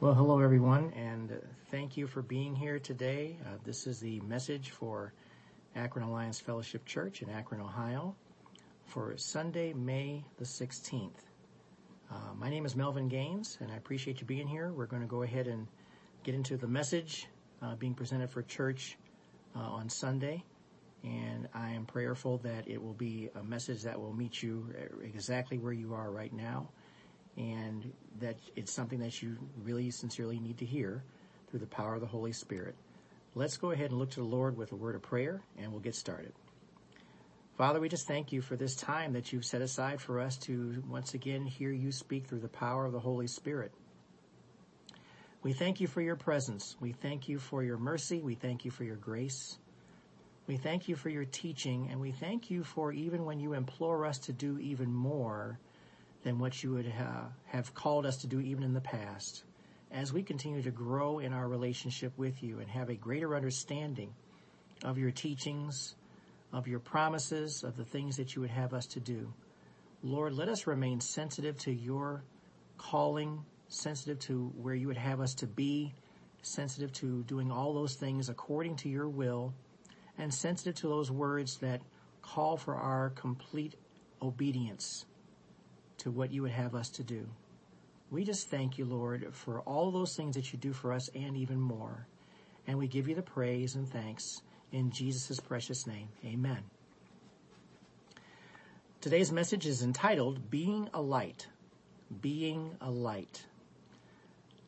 Well, hello everyone, and uh, thank you for being here today. Uh, this is the message for Akron Alliance Fellowship Church in Akron, Ohio, for Sunday, May the 16th. Uh, my name is Melvin Gaines, and I appreciate you being here. We're going to go ahead and get into the message uh, being presented for church uh, on Sunday, and I am prayerful that it will be a message that will meet you exactly where you are right now and that it's something that you really sincerely need to hear through the power of the Holy Spirit. Let's go ahead and look to the Lord with a word of prayer and we'll get started. Father, we just thank you for this time that you've set aside for us to once again hear you speak through the power of the Holy Spirit. We thank you for your presence. We thank you for your mercy. We thank you for your grace. We thank you for your teaching and we thank you for even when you implore us to do even more than what you would ha- have called us to do even in the past. As we continue to grow in our relationship with you and have a greater understanding of your teachings, of your promises, of the things that you would have us to do. Lord, let us remain sensitive to your calling, sensitive to where you would have us to be, sensitive to doing all those things according to your will, and sensitive to those words that call for our complete obedience to what you would have us to do. We just thank you, Lord, for all those things that you do for us and even more. And we give you the praise and thanks in Jesus' precious name. Amen. Today's message is entitled Being a Light. Being a Light.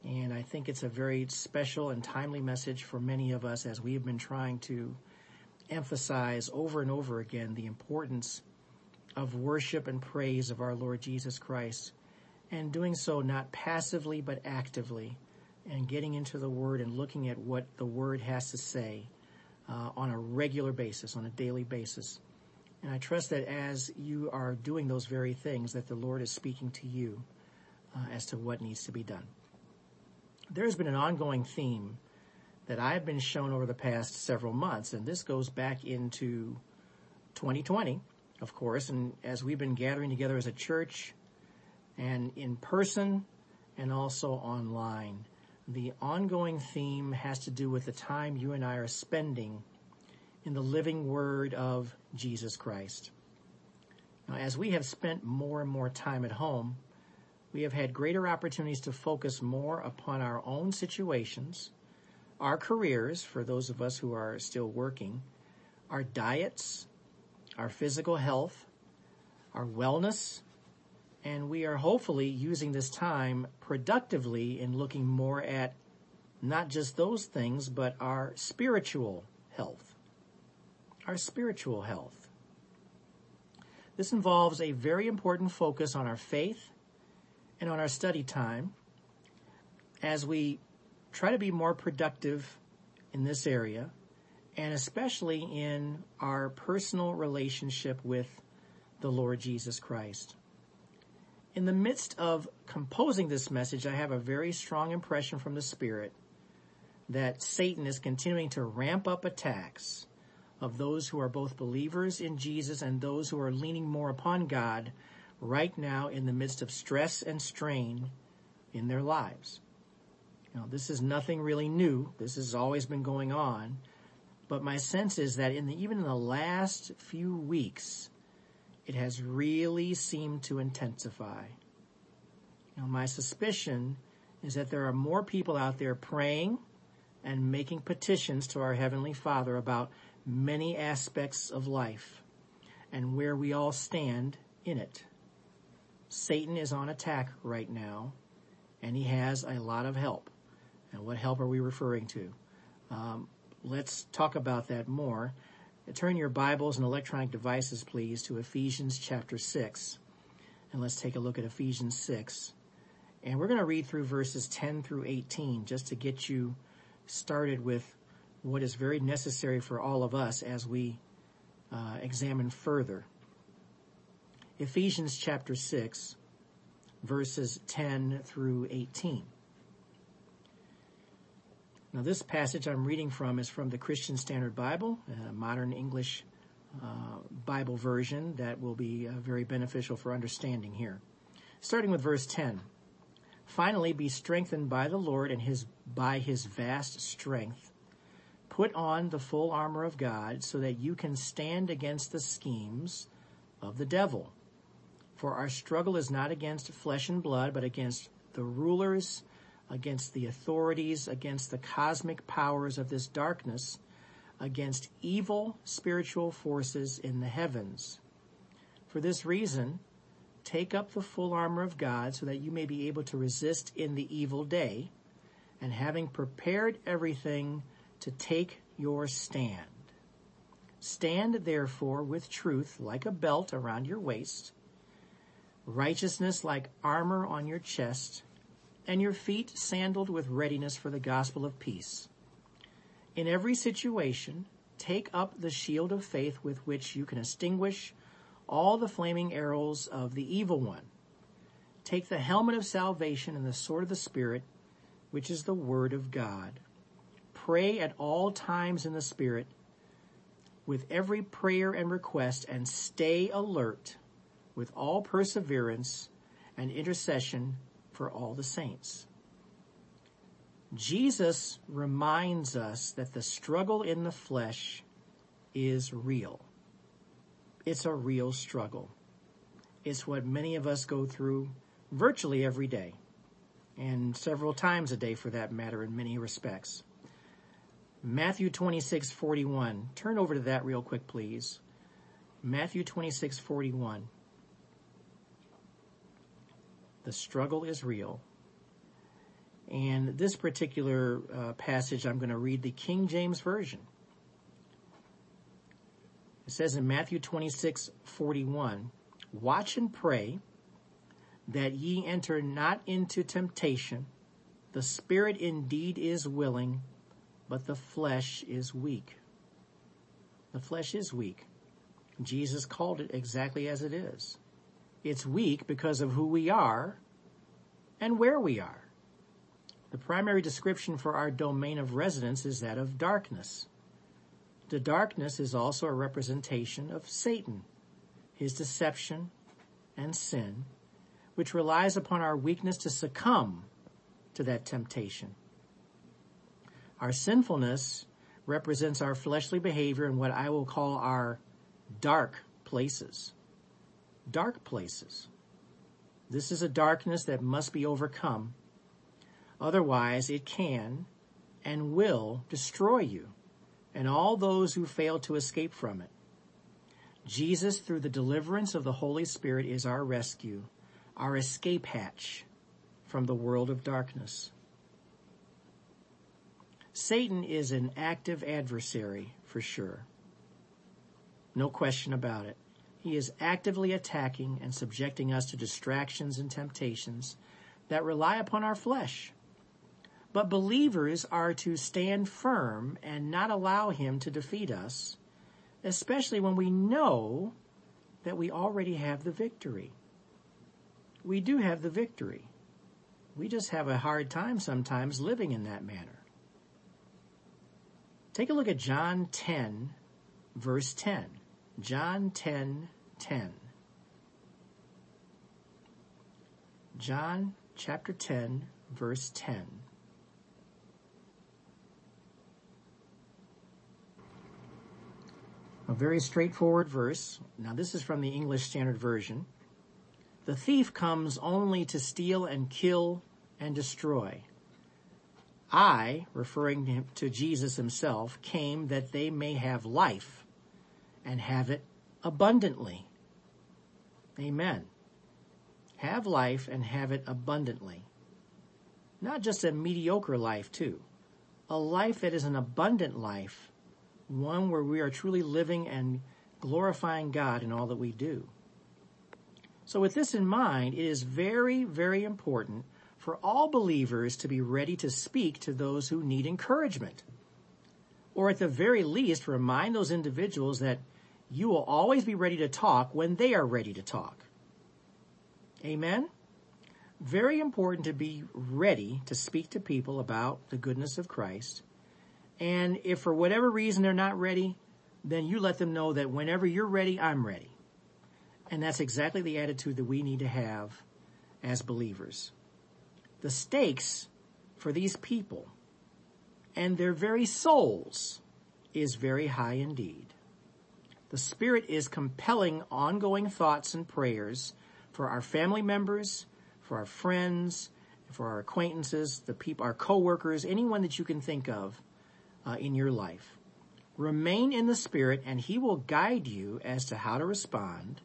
And I think it's a very special and timely message for many of us as we have been trying to emphasize over and over again the importance of worship and praise of our Lord Jesus Christ, and doing so not passively but actively, and getting into the Word and looking at what the Word has to say uh, on a regular basis, on a daily basis. And I trust that as you are doing those very things, that the Lord is speaking to you uh, as to what needs to be done. There's been an ongoing theme that I've been shown over the past several months, and this goes back into 2020 of course, and as we've been gathering together as a church and in person and also online, the ongoing theme has to do with the time you and I are spending in the living word of Jesus Christ. Now, as we have spent more and more time at home, we have had greater opportunities to focus more upon our own situations, our careers, for those of us who are still working, our diets, our physical health, our wellness, and we are hopefully using this time productively in looking more at not just those things, but our spiritual health. Our spiritual health. This involves a very important focus on our faith and on our study time as we try to be more productive in this area and especially in our personal relationship with the Lord Jesus Christ. In the midst of composing this message, I have a very strong impression from the Spirit that Satan is continuing to ramp up attacks of those who are both believers in Jesus and those who are leaning more upon God right now in the midst of stress and strain in their lives. Now, this is nothing really new. This has always been going on. But my sense is that in the, even in the last few weeks, it has really seemed to intensify. Now, my suspicion is that there are more people out there praying and making petitions to our Heavenly Father about many aspects of life and where we all stand in it. Satan is on attack right now and he has a lot of help. And what help are we referring to? Um, let's talk about that more. Turn your Bibles and electronic devices, please, to Ephesians chapter 6. And let's take a look at Ephesians 6. And we're going to read through verses 10 through 18 just to get you started with what is very necessary for all of us as we uh, examine further. Ephesians chapter 6, verses 10 through 18. Now, this passage I'm reading from is from the Christian Standard Bible, a modern English uh, Bible version that will be uh, very beneficial for understanding here. Starting with verse 10. Finally, be strengthened by the Lord and his, by his vast strength. Put on the full armor of God so that you can stand against the schemes of the devil. For our struggle is not against flesh and blood, but against the rulers, against the authorities, against the cosmic powers of this darkness, against evil spiritual forces in the heavens. For this reason, take up the full armor of God so that you may be able to resist in the evil day, and having prepared everything to take your stand. Stand therefore with truth like a belt around your waist, righteousness like armor on your chest, and your feet sandaled with readiness for the gospel of peace. In every situation, take up the shield of faith with which you can extinguish all the flaming arrows of the evil one. Take the helmet of salvation and the sword of the Spirit, which is the word of God. Pray at all times in the Spirit with every prayer and request and stay alert with all perseverance and intercession for all the saints. Jesus reminds us that the struggle in the flesh is real. It's a real struggle. It's what many of us go through virtually every day and several times a day for that matter in many respects. Matthew 26, 41. Turn over to that real quick, please. Matthew 26, 41. The struggle is real. And this particular uh, passage, I'm going to read the King James Version. It says in Matthew 26, 41, Watch and pray that ye enter not into temptation. The spirit indeed is willing, but the flesh is weak. The flesh is weak. Jesus called it exactly as it is. It's weak because of who we are and where we are. The primary description for our domain of residence is that of darkness. The darkness is also a representation of Satan, his deception and sin, which relies upon our weakness to succumb to that temptation. Our sinfulness represents our fleshly behavior in what I will call our dark places. Dark places. This is a darkness that must be overcome. Otherwise, it can and will destroy you and all those who fail to escape from it. Jesus, through the deliverance of the Holy Spirit, is our rescue, our escape hatch from the world of darkness. Satan is an active adversary for sure. No question about it. He is actively attacking and subjecting us to distractions and temptations that rely upon our flesh. But believers are to stand firm and not allow him to defeat us, especially when we know that we already have the victory. We do have the victory. We just have a hard time sometimes living in that manner. Take a look at John 10, verse 10. John 10, 10. John chapter 10, verse 10. A very straightforward verse. Now this is from the English Standard Version. The thief comes only to steal and kill and destroy. I, referring to Jesus himself, came that they may have life and have it abundantly. Amen. Have life and have it abundantly. Not just a mediocre life too. A life that is an abundant life. One where we are truly living and glorifying God in all that we do. So with this in mind, it is very, very important for all believers to be ready to speak to those who need encouragement. Or at the very least, remind those individuals that you will always be ready to talk when they are ready to talk. Amen? Very important to be ready to speak to people about the goodness of Christ. And if for whatever reason they're not ready, then you let them know that whenever you're ready, I'm ready. And that's exactly the attitude that we need to have as believers. the stakes for these people and their very souls is very high indeed. The Spirit is compelling ongoing thoughts and prayers for our family members, for our friends, for our acquaintances, the people, our coworkers, anyone that you can think of uh, in your life. Remain in the Spirit and He will guide you as to how to respond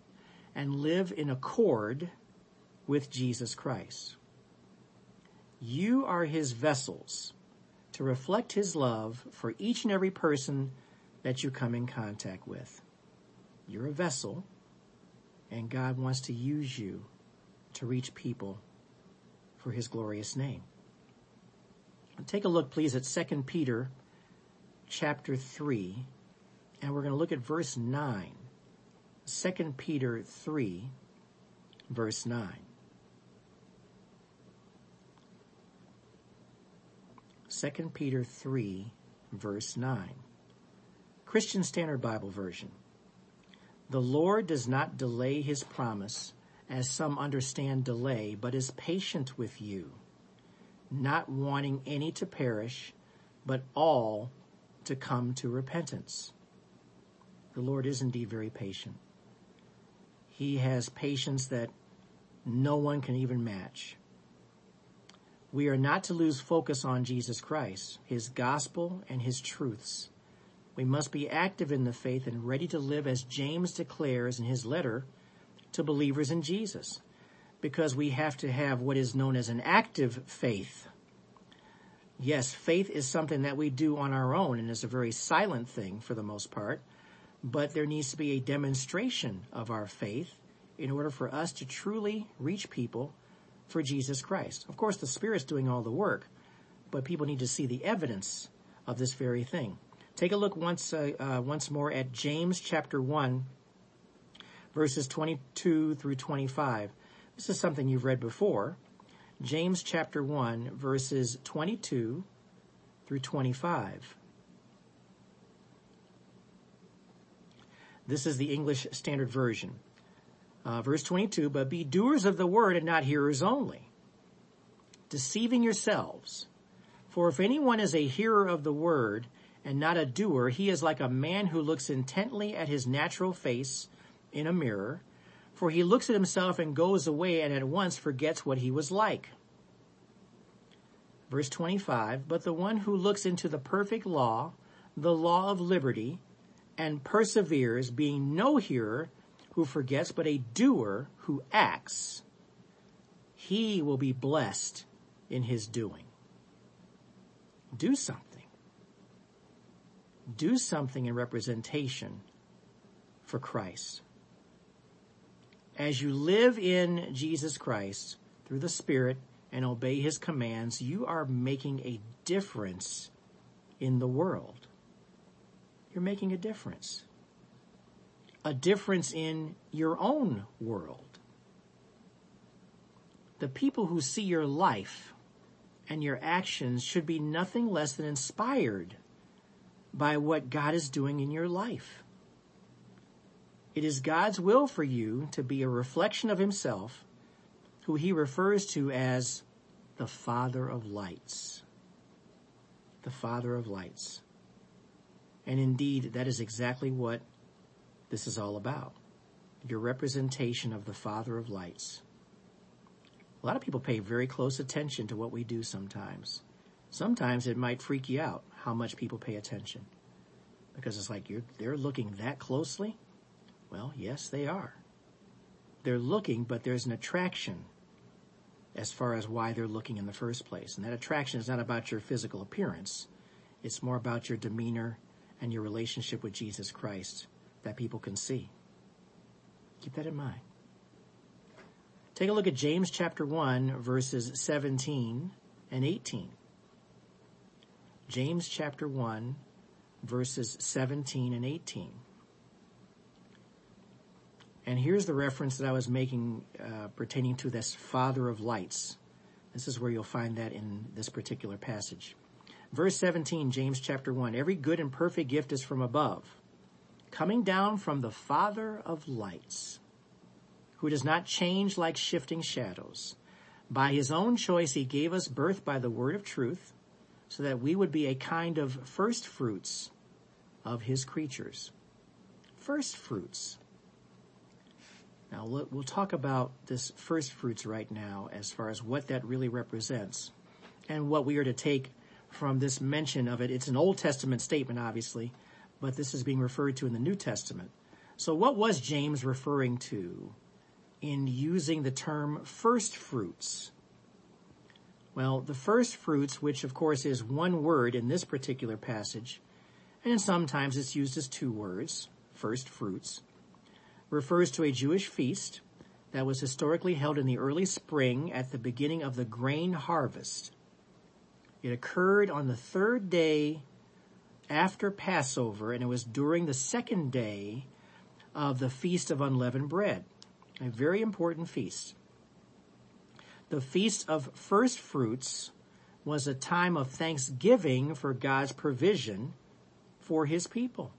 and live in accord with Jesus Christ. You are His vessels to reflect His love for each and every person that you come in contact with. You're a vessel and God wants to use you to reach people for His glorious name. Take a look please at 2 Peter chapter 3, and we're going to look at verse 9. 2 Peter 3, verse 9. Second Peter 3, verse 9. Christian Standard Bible Version. The Lord does not delay his promise, as some understand delay, but is patient with you, not wanting any to perish, but all to come to repentance. The Lord is indeed very patient. He has patience that no one can even match. We are not to lose focus on Jesus Christ, His gospel, and His truths. We must be active in the faith and ready to live as James declares in his letter to believers in Jesus, because we have to have what is known as an active faith. Yes, faith is something that we do on our own and is a very silent thing for the most part, but there needs to be a demonstration of our faith in order for us to truly reach people for Jesus Christ. Of course, the Spirit's doing all the work, but people need to see the evidence of this very thing. Take a look once, uh, uh, once more at James chapter 1, verses 22 through 25. This is something you've read before, James chapter 1 verses 22 through 25. This is the English Standard Version. Uh, verse 22, but be doers of the word and not hearers only, deceiving yourselves. For if anyone is a hearer of the word and not a doer, he is like a man who looks intently at his natural face in a mirror for he looks at himself and goes away and at once forgets what he was like. Verse 25, but the one who looks into the perfect law, the law of liberty, and perseveres, being no hearer who forgets, but a doer who acts, he will be blessed in his doing. Do something. Do something in representation for Christ as you live in Jesus Christ through the Spirit and obey His commands, you are making a difference in the world. You're making a difference. A difference in your own world. The people who see your life and your actions should be nothing less than inspired by what God is doing in your life. It is God's will for you to be a reflection of himself, who he refers to as the Father of lights. The Father of lights. And indeed, that is exactly what this is all about. Your representation of the Father of lights. A lot of people pay very close attention to what we do sometimes. Sometimes it might freak you out how much people pay attention. Because it's like you're, they're looking that closely. Well, yes, they are. They're looking, but there's an attraction as far as why they're looking in the first place. And that attraction is not about your physical appearance. It's more about your demeanor and your relationship with Jesus Christ that people can see. Keep that in mind. Take a look at James chapter 1 verses 17 and 18. James chapter 1 verses 17 and 18. And here's the reference that I was making uh, pertaining to this Father of lights. This is where you'll find that in this particular passage. Verse 17, James chapter 1. Every good and perfect gift is from above, coming down from the Father of lights, who does not change like shifting shadows. By his own choice, he gave us birth by the word of truth so that we would be a kind of first fruits of his creatures. First fruits. Now we'll talk about this first fruits right now as far as what that really represents and what we are to take from this mention of it. It's an Old Testament statement, obviously, but this is being referred to in the New Testament. So what was James referring to in using the term first fruits? Well, the first fruits, which of course is one word in this particular passage, and sometimes it's used as two words, first fruits, refers to a Jewish feast that was historically held in the early spring at the beginning of the grain harvest. It occurred on the third day after Passover, and it was during the second day of the Feast of Unleavened Bread, a very important feast. The Feast of First Fruits was a time of thanksgiving for God's provision for his people.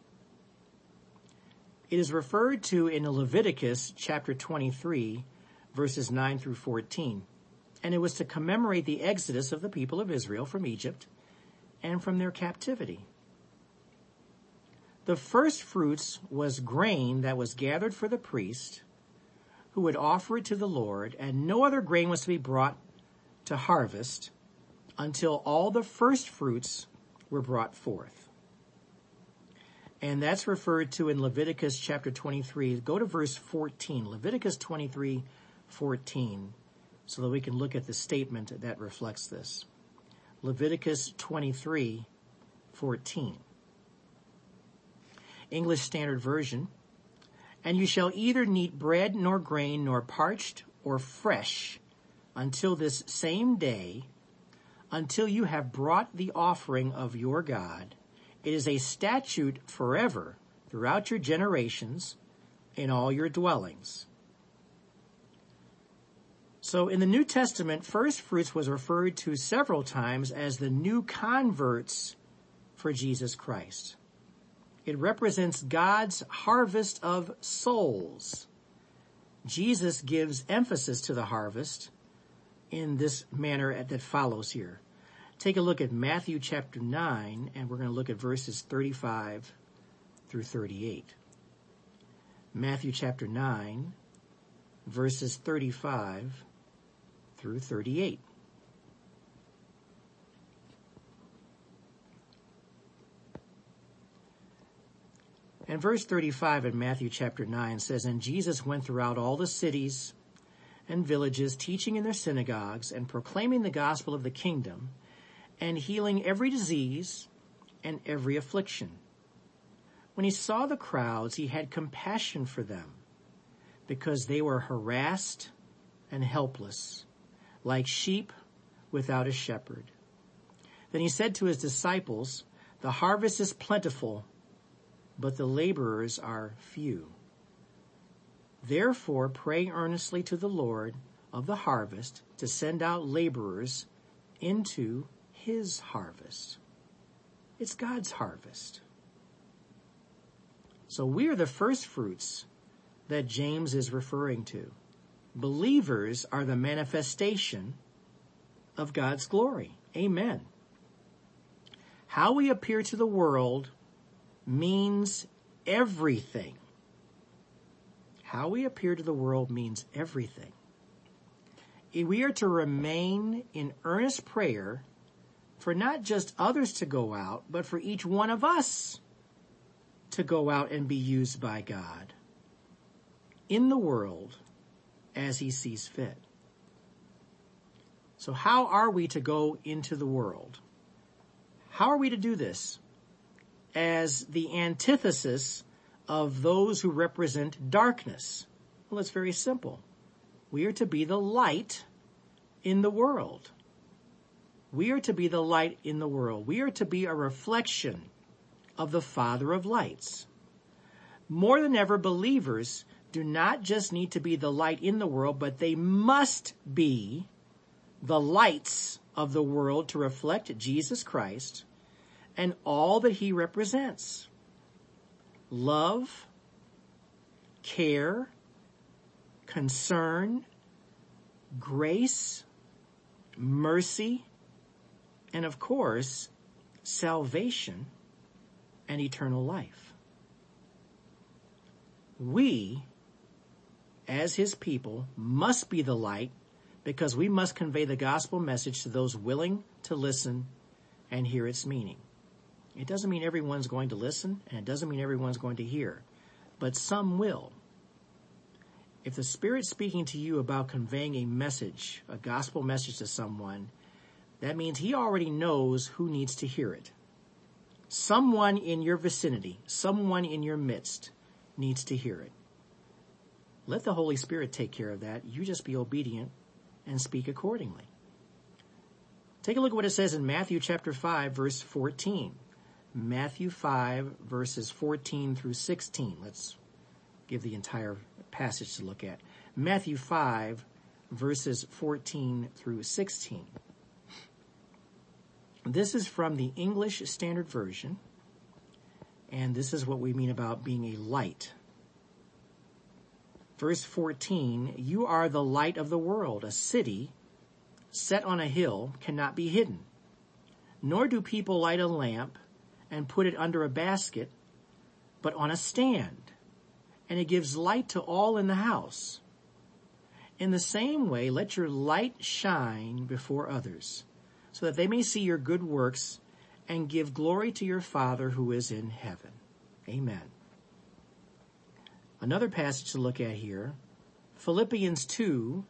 It is referred to in Leviticus chapter 23 verses 9 through 14. And it was to commemorate the exodus of the people of Israel from Egypt and from their captivity. The first fruits was grain that was gathered for the priest who would offer it to the Lord and no other grain was to be brought to harvest until all the first fruits were brought forth. And that's referred to in Leviticus chapter 23. Go to verse 14, Leviticus 23, 14, so that we can look at the statement that reflects this. Leviticus 23, 14. English Standard Version. And you shall either neat bread nor grain nor parched or fresh until this same day, until you have brought the offering of your God it is a statute forever throughout your generations in all your dwellings. So in the New Testament, first fruits was referred to several times as the new converts for Jesus Christ. It represents God's harvest of souls. Jesus gives emphasis to the harvest in this manner that follows here. Take a look at Matthew chapter 9, and we're going to look at verses 35 through 38. Matthew chapter 9, verses 35 through 38. And verse 35 in Matthew chapter 9 says, And Jesus went throughout all the cities and villages, teaching in their synagogues and proclaiming the gospel of the kingdom and healing every disease and every affliction. When he saw the crowds, he had compassion for them because they were harassed and helpless, like sheep without a shepherd. Then he said to his disciples, the harvest is plentiful, but the laborers are few. Therefore pray earnestly to the Lord of the harvest to send out laborers into his harvest. It's God's harvest. So we are the first fruits that James is referring to. Believers are the manifestation of God's glory. Amen. How we appear to the world means everything. How we appear to the world means everything. We are to remain in earnest prayer for not just others to go out, but for each one of us to go out and be used by God in the world as he sees fit. So how are we to go into the world? How are we to do this? As the antithesis of those who represent darkness. Well, it's very simple. We are to be the light in the world. We are to be the light in the world. We are to be a reflection of the Father of lights. More than ever, believers do not just need to be the light in the world, but they must be the lights of the world to reflect Jesus Christ and all that he represents. Love, care, concern, grace, mercy, and of course, salvation and eternal life. We, as his people, must be the light because we must convey the gospel message to those willing to listen and hear its meaning. It doesn't mean everyone's going to listen and it doesn't mean everyone's going to hear, but some will. If the Spirit's speaking to you about conveying a message, a gospel message to someone, that means He already knows who needs to hear it. Someone in your vicinity, someone in your midst needs to hear it. Let the Holy Spirit take care of that. You just be obedient and speak accordingly. Take a look at what it says in Matthew chapter 5 verse 14. Matthew 5 verses 14 through 16. Let's give the entire passage to look at. Matthew 5 verses 14 through 16. This is from the English Standard Version, and this is what we mean about being a light. Verse 14, you are the light of the world. A city set on a hill cannot be hidden. Nor do people light a lamp and put it under a basket, but on a stand, and it gives light to all in the house. In the same way, let your light shine before others, so that they may see your good works and give glory to your Father who is in heaven. Amen. Another passage to look at here, Philippians 2,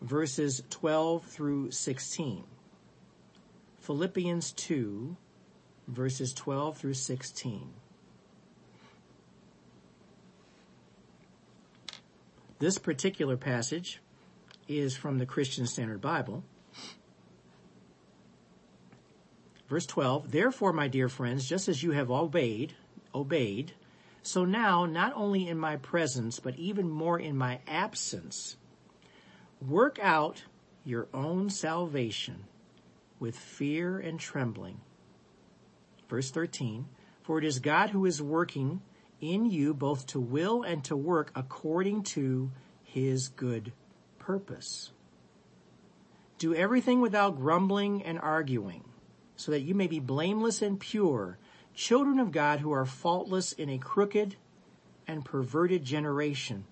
verses 12 through 16. Philippians 2, verses 12 through 16. This particular passage is from the Christian Standard Bible. Verse 12, Therefore, my dear friends, just as you have obeyed, obeyed, so now, not only in my presence, but even more in my absence, work out your own salvation with fear and trembling. Verse 13, for it is God who is working in you both to will and to work according to his good purpose. Do everything without grumbling and arguing, so that you may be blameless and pure, children of God who are faultless in a crooked and perverted generation,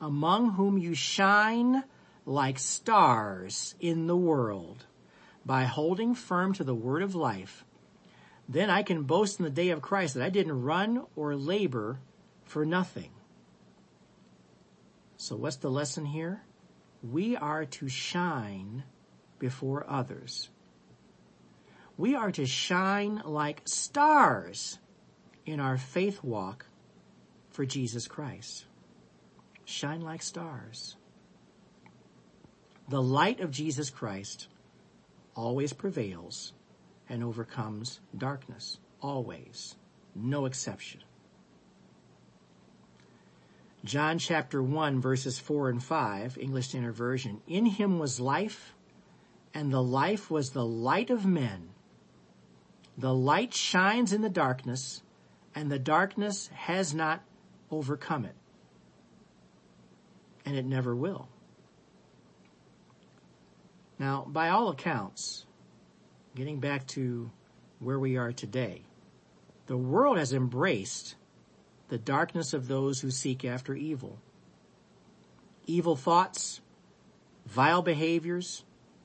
among whom you shine like stars in the world by holding firm to the word of life. Then I can boast in the day of Christ that I didn't run or labor for nothing. So what's the lesson here? We are to shine before others we are to shine like stars in our faith walk for Jesus Christ. Shine like stars. The light of Jesus Christ always prevails and overcomes darkness. Always. No exception. John chapter 1 verses 4 and 5, English Standard Version. In him was life, and the life was the light of men. The light shines in the darkness, and the darkness has not overcome it. And it never will. Now, by all accounts, getting back to where we are today, the world has embraced the darkness of those who seek after evil. Evil thoughts, vile behaviors,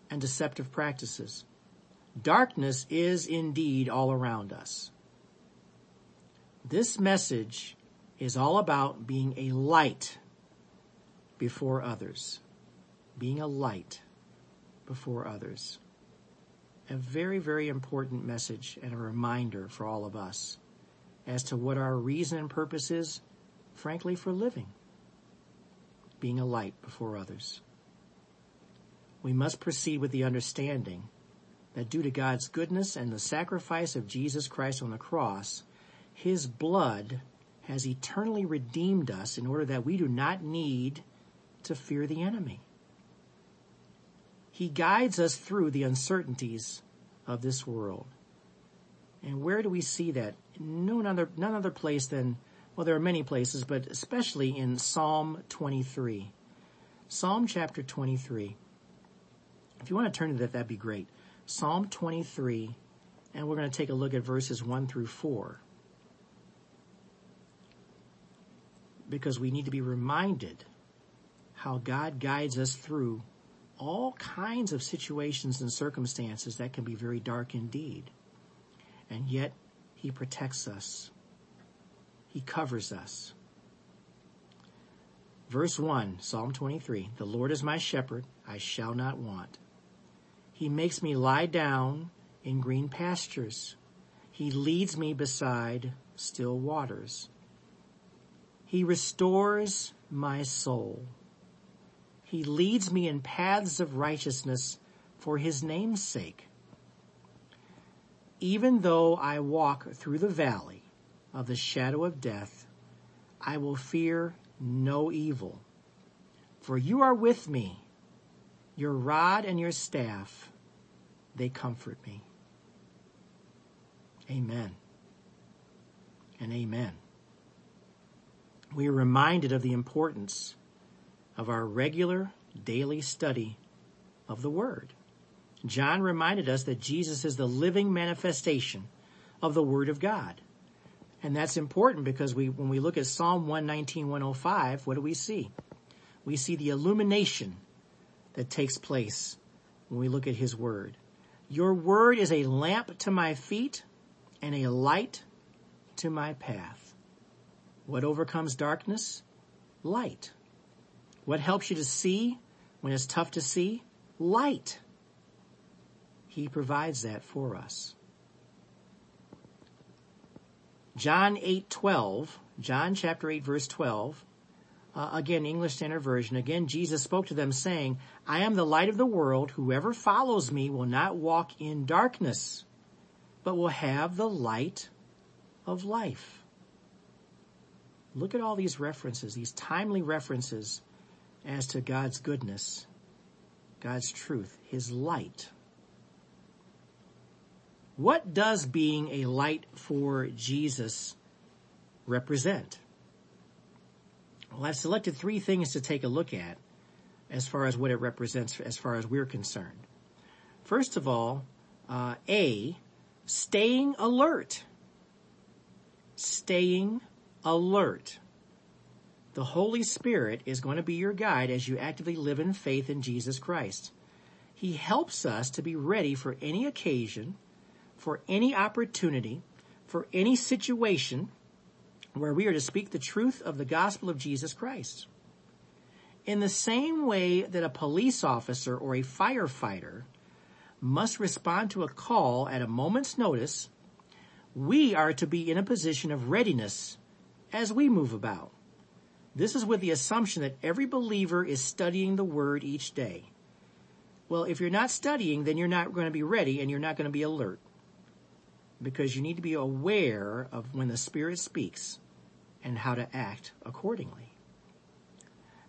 and deceptive practices. Darkness is indeed all around us. This message is all about being a light before others. Being a light before others. A very, very important message and a reminder for all of us as to what our reason and purpose is, frankly, for living. Being a light before others. We must proceed with the understanding that due to God's goodness and the sacrifice of Jesus Christ on the cross, his blood has eternally redeemed us in order that we do not need to fear the enemy. He guides us through the uncertainties of this world. And where do we see that? No other, none other place than, well, there are many places, but especially in Psalm 23. Psalm chapter 23. If you want to turn to that, that'd be great. Psalm 23, and we're going to take a look at verses 1 through 4. Because we need to be reminded how God guides us through all kinds of situations and circumstances that can be very dark indeed. And yet, He protects us. He covers us. Verse 1, Psalm 23, The Lord is my shepherd, I shall not want. He makes me lie down in green pastures. He leads me beside still waters. He restores my soul. He leads me in paths of righteousness for his name's sake. Even though I walk through the valley of the shadow of death, I will fear no evil. For you are with me. Your rod and your staff, they comfort me. Amen. And amen. We are reminded of the importance of our regular daily study of the Word. John reminded us that Jesus is the living manifestation of the Word of God. And that's important because we, when we look at Psalm 119, 105, what do we see? We see the illumination that takes place when we look at His Word. Your Word is a lamp to my feet and a light to my path. What overcomes darkness? Light. What helps you to see when it's tough to see? Light. He provides that for us. John 8:12, John chapter 8 verse 12. Uh, again, English Standard Version. Again, Jesus spoke to them saying, I am the light of the world. Whoever follows me will not walk in darkness, but will have the light of life. Look at all these references, these timely references as to God's goodness, God's truth, His light. What does being a light for Jesus represent? Well, I've selected three things to take a look at as far as what it represents as far as we're concerned. First of all, uh, A, staying alert. Staying alert. The Holy Spirit is going to be your guide as you actively live in faith in Jesus Christ. He helps us to be ready for any occasion, for any opportunity, for any situation where we are to speak the truth of the gospel of Jesus Christ. In the same way that a police officer or a firefighter must respond to a call at a moment's notice, we are to be in a position of readiness as we move about. This is with the assumption that every believer is studying the word each day. Well, if you're not studying, then you're not going to be ready and you're not going to be alert. Because you need to be aware of when the Spirit speaks and how to act accordingly.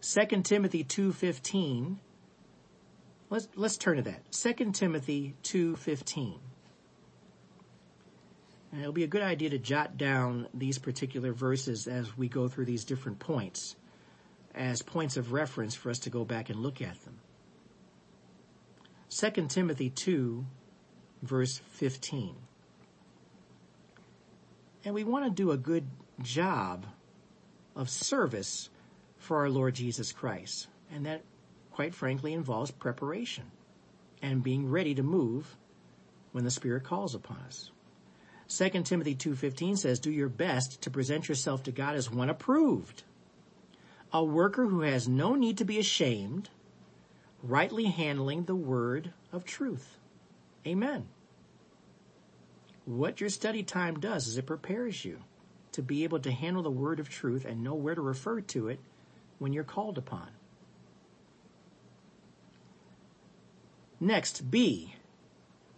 2 Timothy 2.15. Let's, let's turn to that. 2 Timothy 2.15. And it'll be a good idea to jot down these particular verses as we go through these different points as points of reference for us to go back and look at them. 2 Timothy 2 verse 15. And we want to do a good job of service for our Lord Jesus Christ. And that quite frankly involves preparation and being ready to move when the Spirit calls upon us. 2 Timothy 2.15 says, do your best to present yourself to God as one approved, a worker who has no need to be ashamed, rightly handling the word of truth. Amen. What your study time does is it prepares you to be able to handle the word of truth and know where to refer to it when you're called upon. Next, B.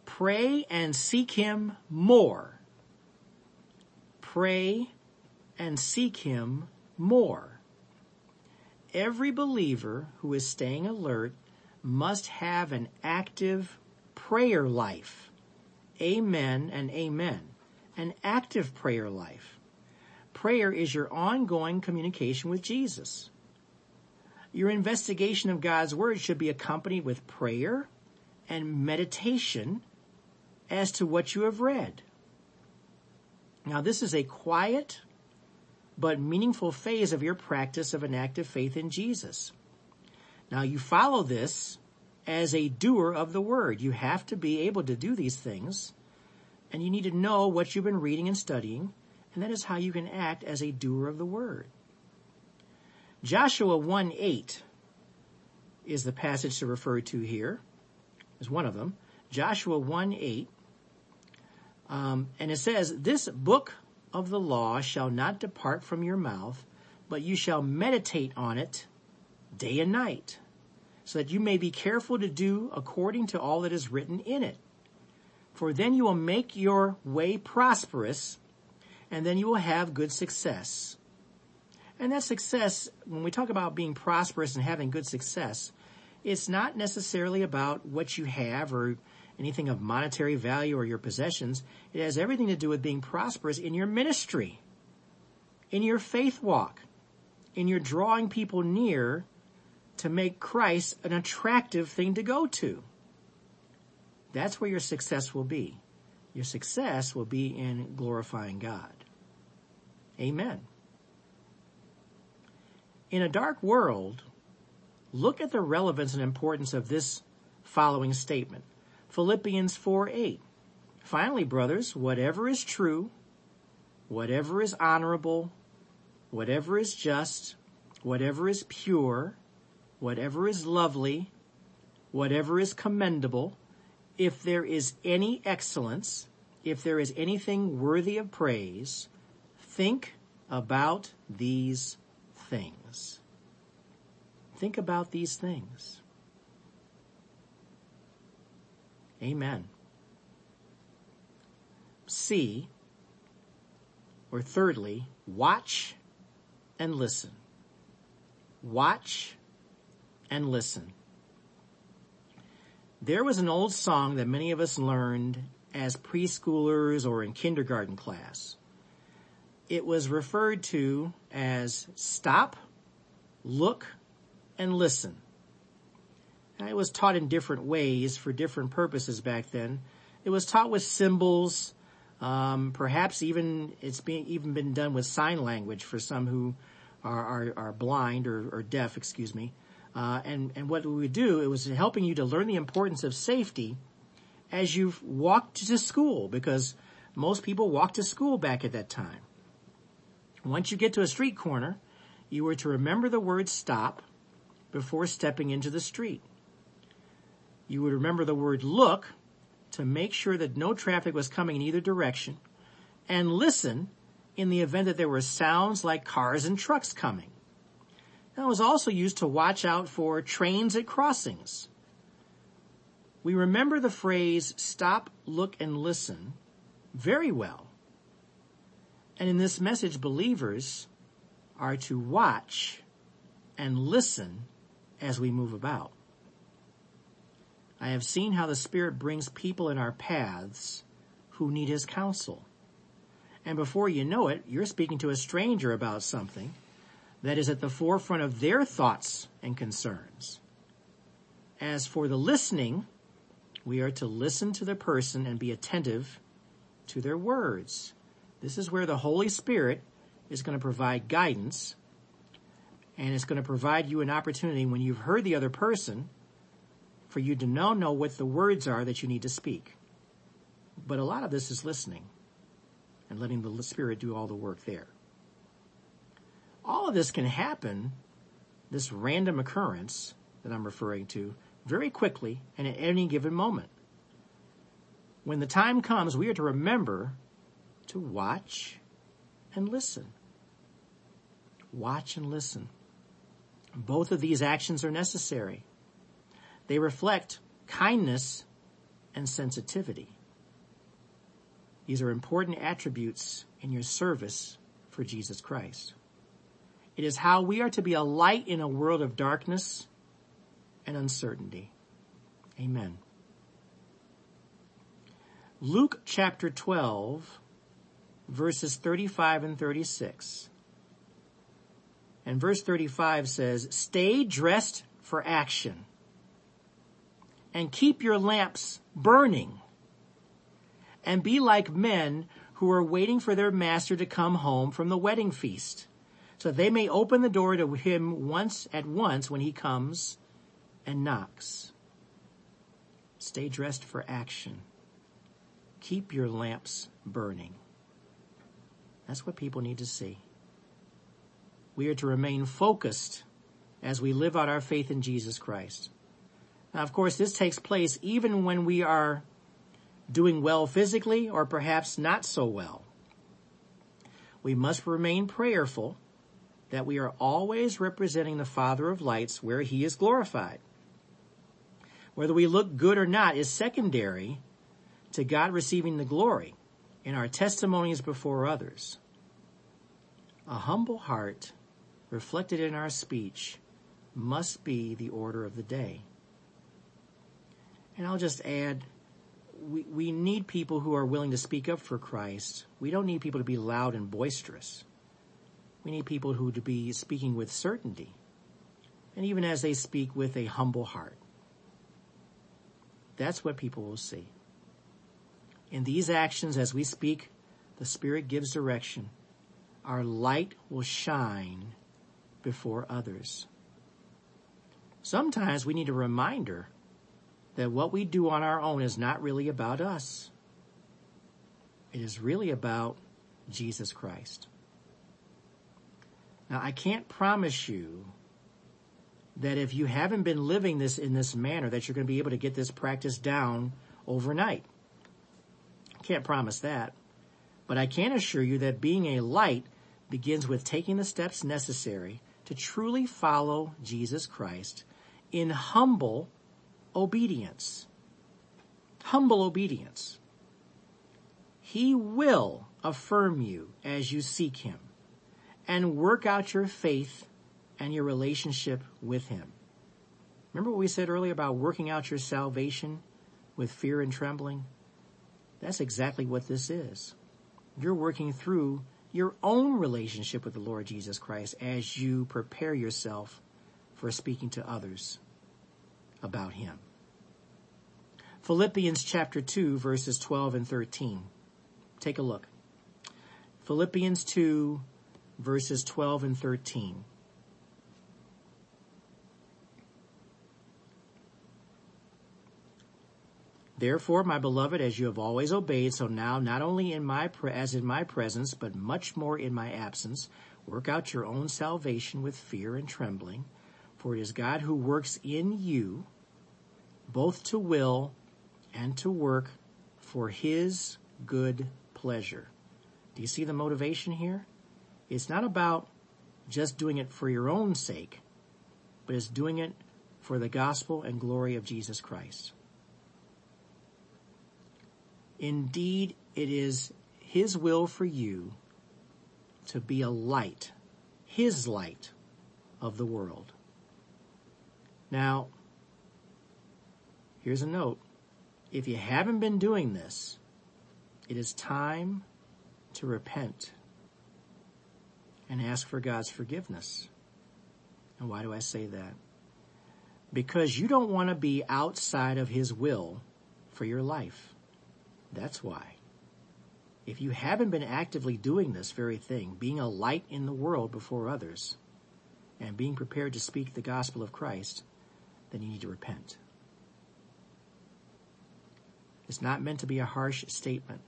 Pray and seek Him more pray and seek Him more. Every believer who is staying alert must have an active prayer life. Amen and amen. An active prayer life. Prayer is your ongoing communication with Jesus. Your investigation of God's Word should be accompanied with prayer and meditation as to what you have read. Now this is a quiet but meaningful phase of your practice of an active faith in Jesus. Now you follow this as a doer of the word. You have to be able to do these things and you need to know what you've been reading and studying and that is how you can act as a doer of the word. Joshua 1 8 is the passage to refer to here, is one of them. Joshua 1 8. Um, and it says, This book of the law shall not depart from your mouth, but you shall meditate on it day and night, so that you may be careful to do according to all that is written in it. For then you will make your way prosperous, and then you will have good success. And that success, when we talk about being prosperous and having good success, it's not necessarily about what you have or anything of monetary value or your possessions. It has everything to do with being prosperous in your ministry, in your faith walk, in your drawing people near to make Christ an attractive thing to go to. That's where your success will be. Your success will be in glorifying God. Amen. In a dark world, look at the relevance and importance of this following statement. Philippians 4 8. Finally, brothers, whatever is true, whatever is honorable, whatever is just, whatever is pure, whatever is lovely, whatever is commendable, if there is any excellence, if there is anything worthy of praise, think about these things. Think about these things. Amen. C, or thirdly, watch and listen. Watch and listen. There was an old song that many of us learned as preschoolers or in kindergarten class. It was referred to as stop, look, and listen. It was taught in different ways for different purposes back then. It was taught with symbols. Um, perhaps even it's being even been done with sign language for some who are are, are blind or, or, deaf. Excuse me. Uh, and and what we would do it was helping you to learn the importance of safety as you walked to school because most people walked to school back at that time. Once you get to a street corner, you were to remember the word stop before stepping into the street you would remember the word look to make sure that no traffic was coming in either direction and listen in the event that there were sounds like cars and trucks coming. That was also used to watch out for trains at crossings. We remember the phrase stop, look, and listen very well. And in this message, believers are to watch and listen as we move about. I have seen how the Spirit brings people in our paths who need His counsel. And before you know it, you're speaking to a stranger about something that is at the forefront of their thoughts and concerns. As for the listening, we are to listen to the person and be attentive to their words. This is where the Holy Spirit is going to provide guidance and it's going to provide you an opportunity when you've heard the other person for you to now know what the words are that you need to speak. But a lot of this is listening and letting the Spirit do all the work there. All of this can happen, this random occurrence that I'm referring to, very quickly and at any given moment. When the time comes, we are to remember to watch and listen. Watch and listen. Both of these actions are necessary. They reflect kindness and sensitivity. These are important attributes in your service for Jesus Christ. It is how we are to be a light in a world of darkness and uncertainty. Amen. Luke chapter 12 verses 35 and 36. And verse 35 says, stay dressed for action and keep your lamps burning and be like men who are waiting for their master to come home from the wedding feast so they may open the door to him once at once when he comes and knocks. Stay dressed for action. Keep your lamps burning. That's what people need to see. We are to remain focused as we live out our faith in Jesus Christ. Now, of course, this takes place even when we are doing well physically or perhaps not so well. We must remain prayerful that we are always representing the Father of lights where he is glorified. Whether we look good or not is secondary to God receiving the glory in our testimonies before others. A humble heart reflected in our speech must be the order of the day. And I'll just add, we, we need people who are willing to speak up for Christ. We don't need people to be loud and boisterous. We need people who to be speaking with certainty. And even as they speak with a humble heart. That's what people will see. In these actions, as we speak, the Spirit gives direction. Our light will shine before others. Sometimes we need a reminder that what we do on our own is not really about us. It is really about Jesus Christ. Now, I can't promise you that if you haven't been living this in this manner, that you're going to be able to get this practice down overnight. I can't promise that. But I can assure you that being a light begins with taking the steps necessary to truly follow Jesus Christ in humble obedience. Humble obedience. He will affirm you as you seek him and work out your faith and your relationship with him. Remember what we said earlier about working out your salvation with fear and trembling? That's exactly what this is. You're working through your own relationship with the Lord Jesus Christ as you prepare yourself for speaking to others about him. Philippians chapter 2 verses 12 and 13. Take a look. Philippians 2 verses 12 and 13. Therefore, my beloved, as you have always obeyed, so now, not only in my pre- as in my presence, but much more in my absence, work out your own salvation with fear and trembling, for it is God who works in you, both to will and to work for His good pleasure. Do you see the motivation here? It's not about just doing it for your own sake, but it's doing it for the gospel and glory of Jesus Christ. Indeed, it is His will for you to be a light, His light of the world. Now, here's a note. If you haven't been doing this, it is time to repent and ask for God's forgiveness. And why do I say that? Because you don't want to be outside of His will for your life. That's why. If you haven't been actively doing this very thing, being a light in the world before others, and being prepared to speak the gospel of Christ, then you need to repent. It's not meant to be a harsh statement,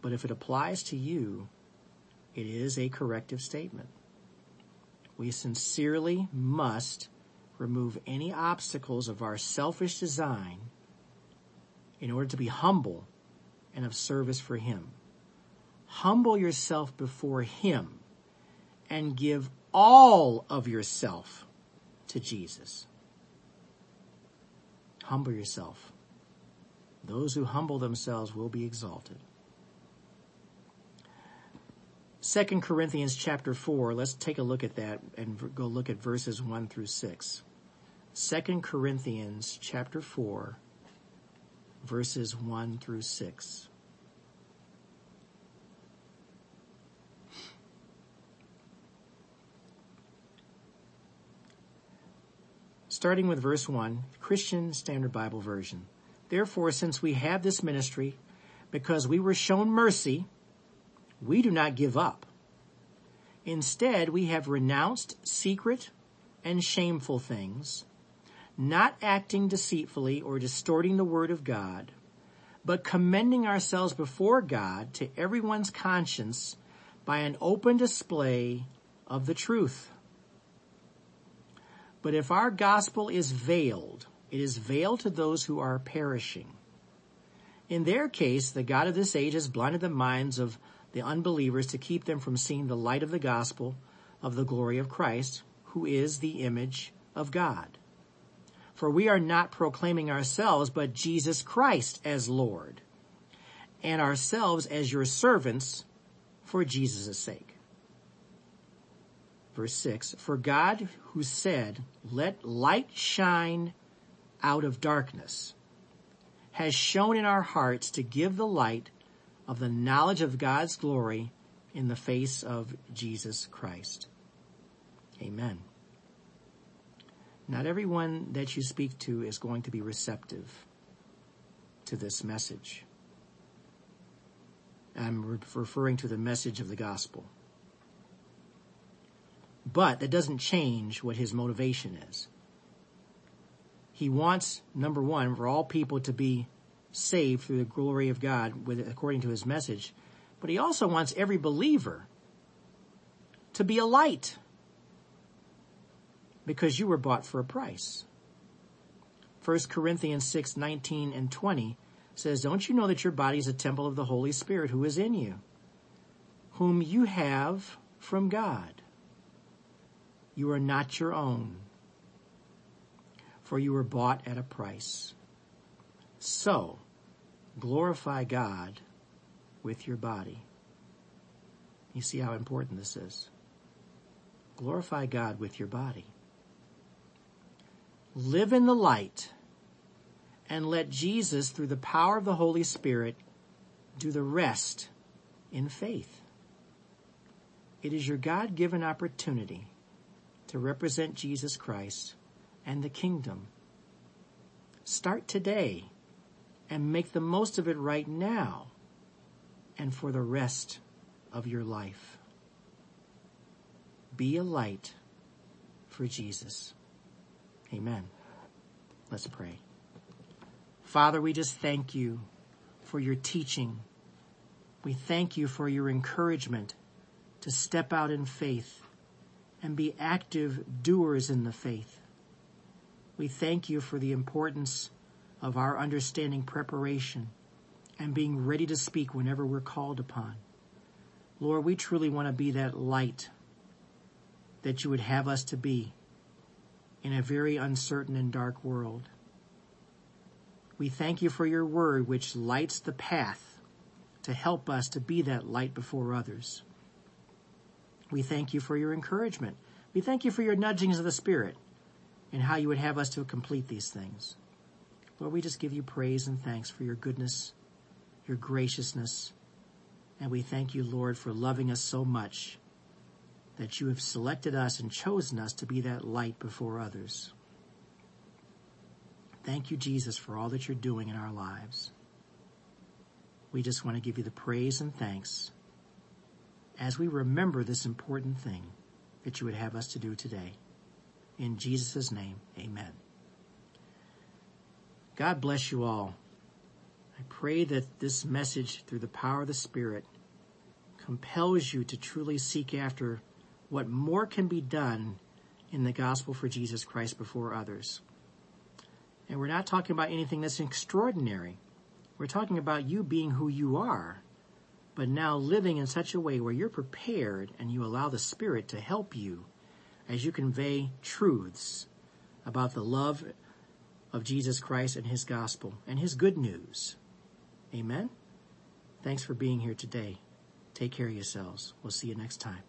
but if it applies to you, it is a corrective statement. We sincerely must remove any obstacles of our selfish design in order to be humble and of service for Him. Humble yourself before Him and give all of yourself to Jesus. Humble yourself. Those who humble themselves will be exalted. 2 Corinthians chapter 4, let's take a look at that and go look at verses 1 through 6. 2 Corinthians chapter 4, verses 1 through 6. starting with verse 1, Christian Standard Bible Version. Therefore, since we have this ministry, because we were shown mercy, we do not give up. Instead, we have renounced secret and shameful things, not acting deceitfully or distorting the word of God, but commending ourselves before God to everyone's conscience by an open display of the truth. But if our gospel is veiled, it is veiled to those who are perishing. In their case, the God of this age has blinded the minds of the unbelievers to keep them from seeing the light of the gospel of the glory of Christ, who is the image of God. For we are not proclaiming ourselves, but Jesus Christ as Lord, and ourselves as your servants for Jesus' sake. Verse 6, For God who said, Let light shine out of darkness, has shone in our hearts to give the light of the knowledge of God's glory in the face of Jesus Christ. Amen. Not everyone that you speak to is going to be receptive to this message. I'm referring to the message of the gospel. But that doesn't change what his motivation is. He wants, number one, for all people to be saved through the glory of God with, according to his message. But he also wants every believer to be a light because you were bought for a price. 1 Corinthians 6, 19 and 20 says, Don't you know that your body is a temple of the Holy Spirit who is in you, whom you have from God? You are not your own, for you were bought at a price. So, glorify God with your body. You see how important this is. Glorify God with your body. Live in the light and let Jesus, through the power of the Holy Spirit, do the rest in faith. It is your God given opportunity to represent Jesus Christ and the kingdom. Start today and make the most of it right now and for the rest of your life. Be a light for Jesus. Amen. Let's pray. Father, we just thank you for your teaching. We thank you for your encouragement to step out in faith and be active doers in the faith. We thank you for the importance of our understanding preparation and being ready to speak whenever we're called upon. Lord, we truly want to be that light that you would have us to be in a very uncertain and dark world. We thank you for your word which lights the path to help us to be that light before others. We thank you for your encouragement. We thank you for your nudgings of the Spirit and how you would have us to complete these things. Lord, we just give you praise and thanks for your goodness, your graciousness, and we thank you, Lord, for loving us so much that you have selected us and chosen us to be that light before others. Thank you, Jesus, for all that you're doing in our lives. We just want to give you the praise and thanks as we remember this important thing that you would have us to do today. In Jesus' name, amen. God bless you all. I pray that this message through the power of the Spirit compels you to truly seek after what more can be done in the gospel for Jesus Christ before others. And we're not talking about anything that's extraordinary. We're talking about you being who you are, but now living in such a way where you're prepared and you allow the Spirit to help you as you convey truths about the love of Jesus Christ and his gospel and his good news. Amen. Thanks for being here today. Take care of yourselves. We'll see you next time.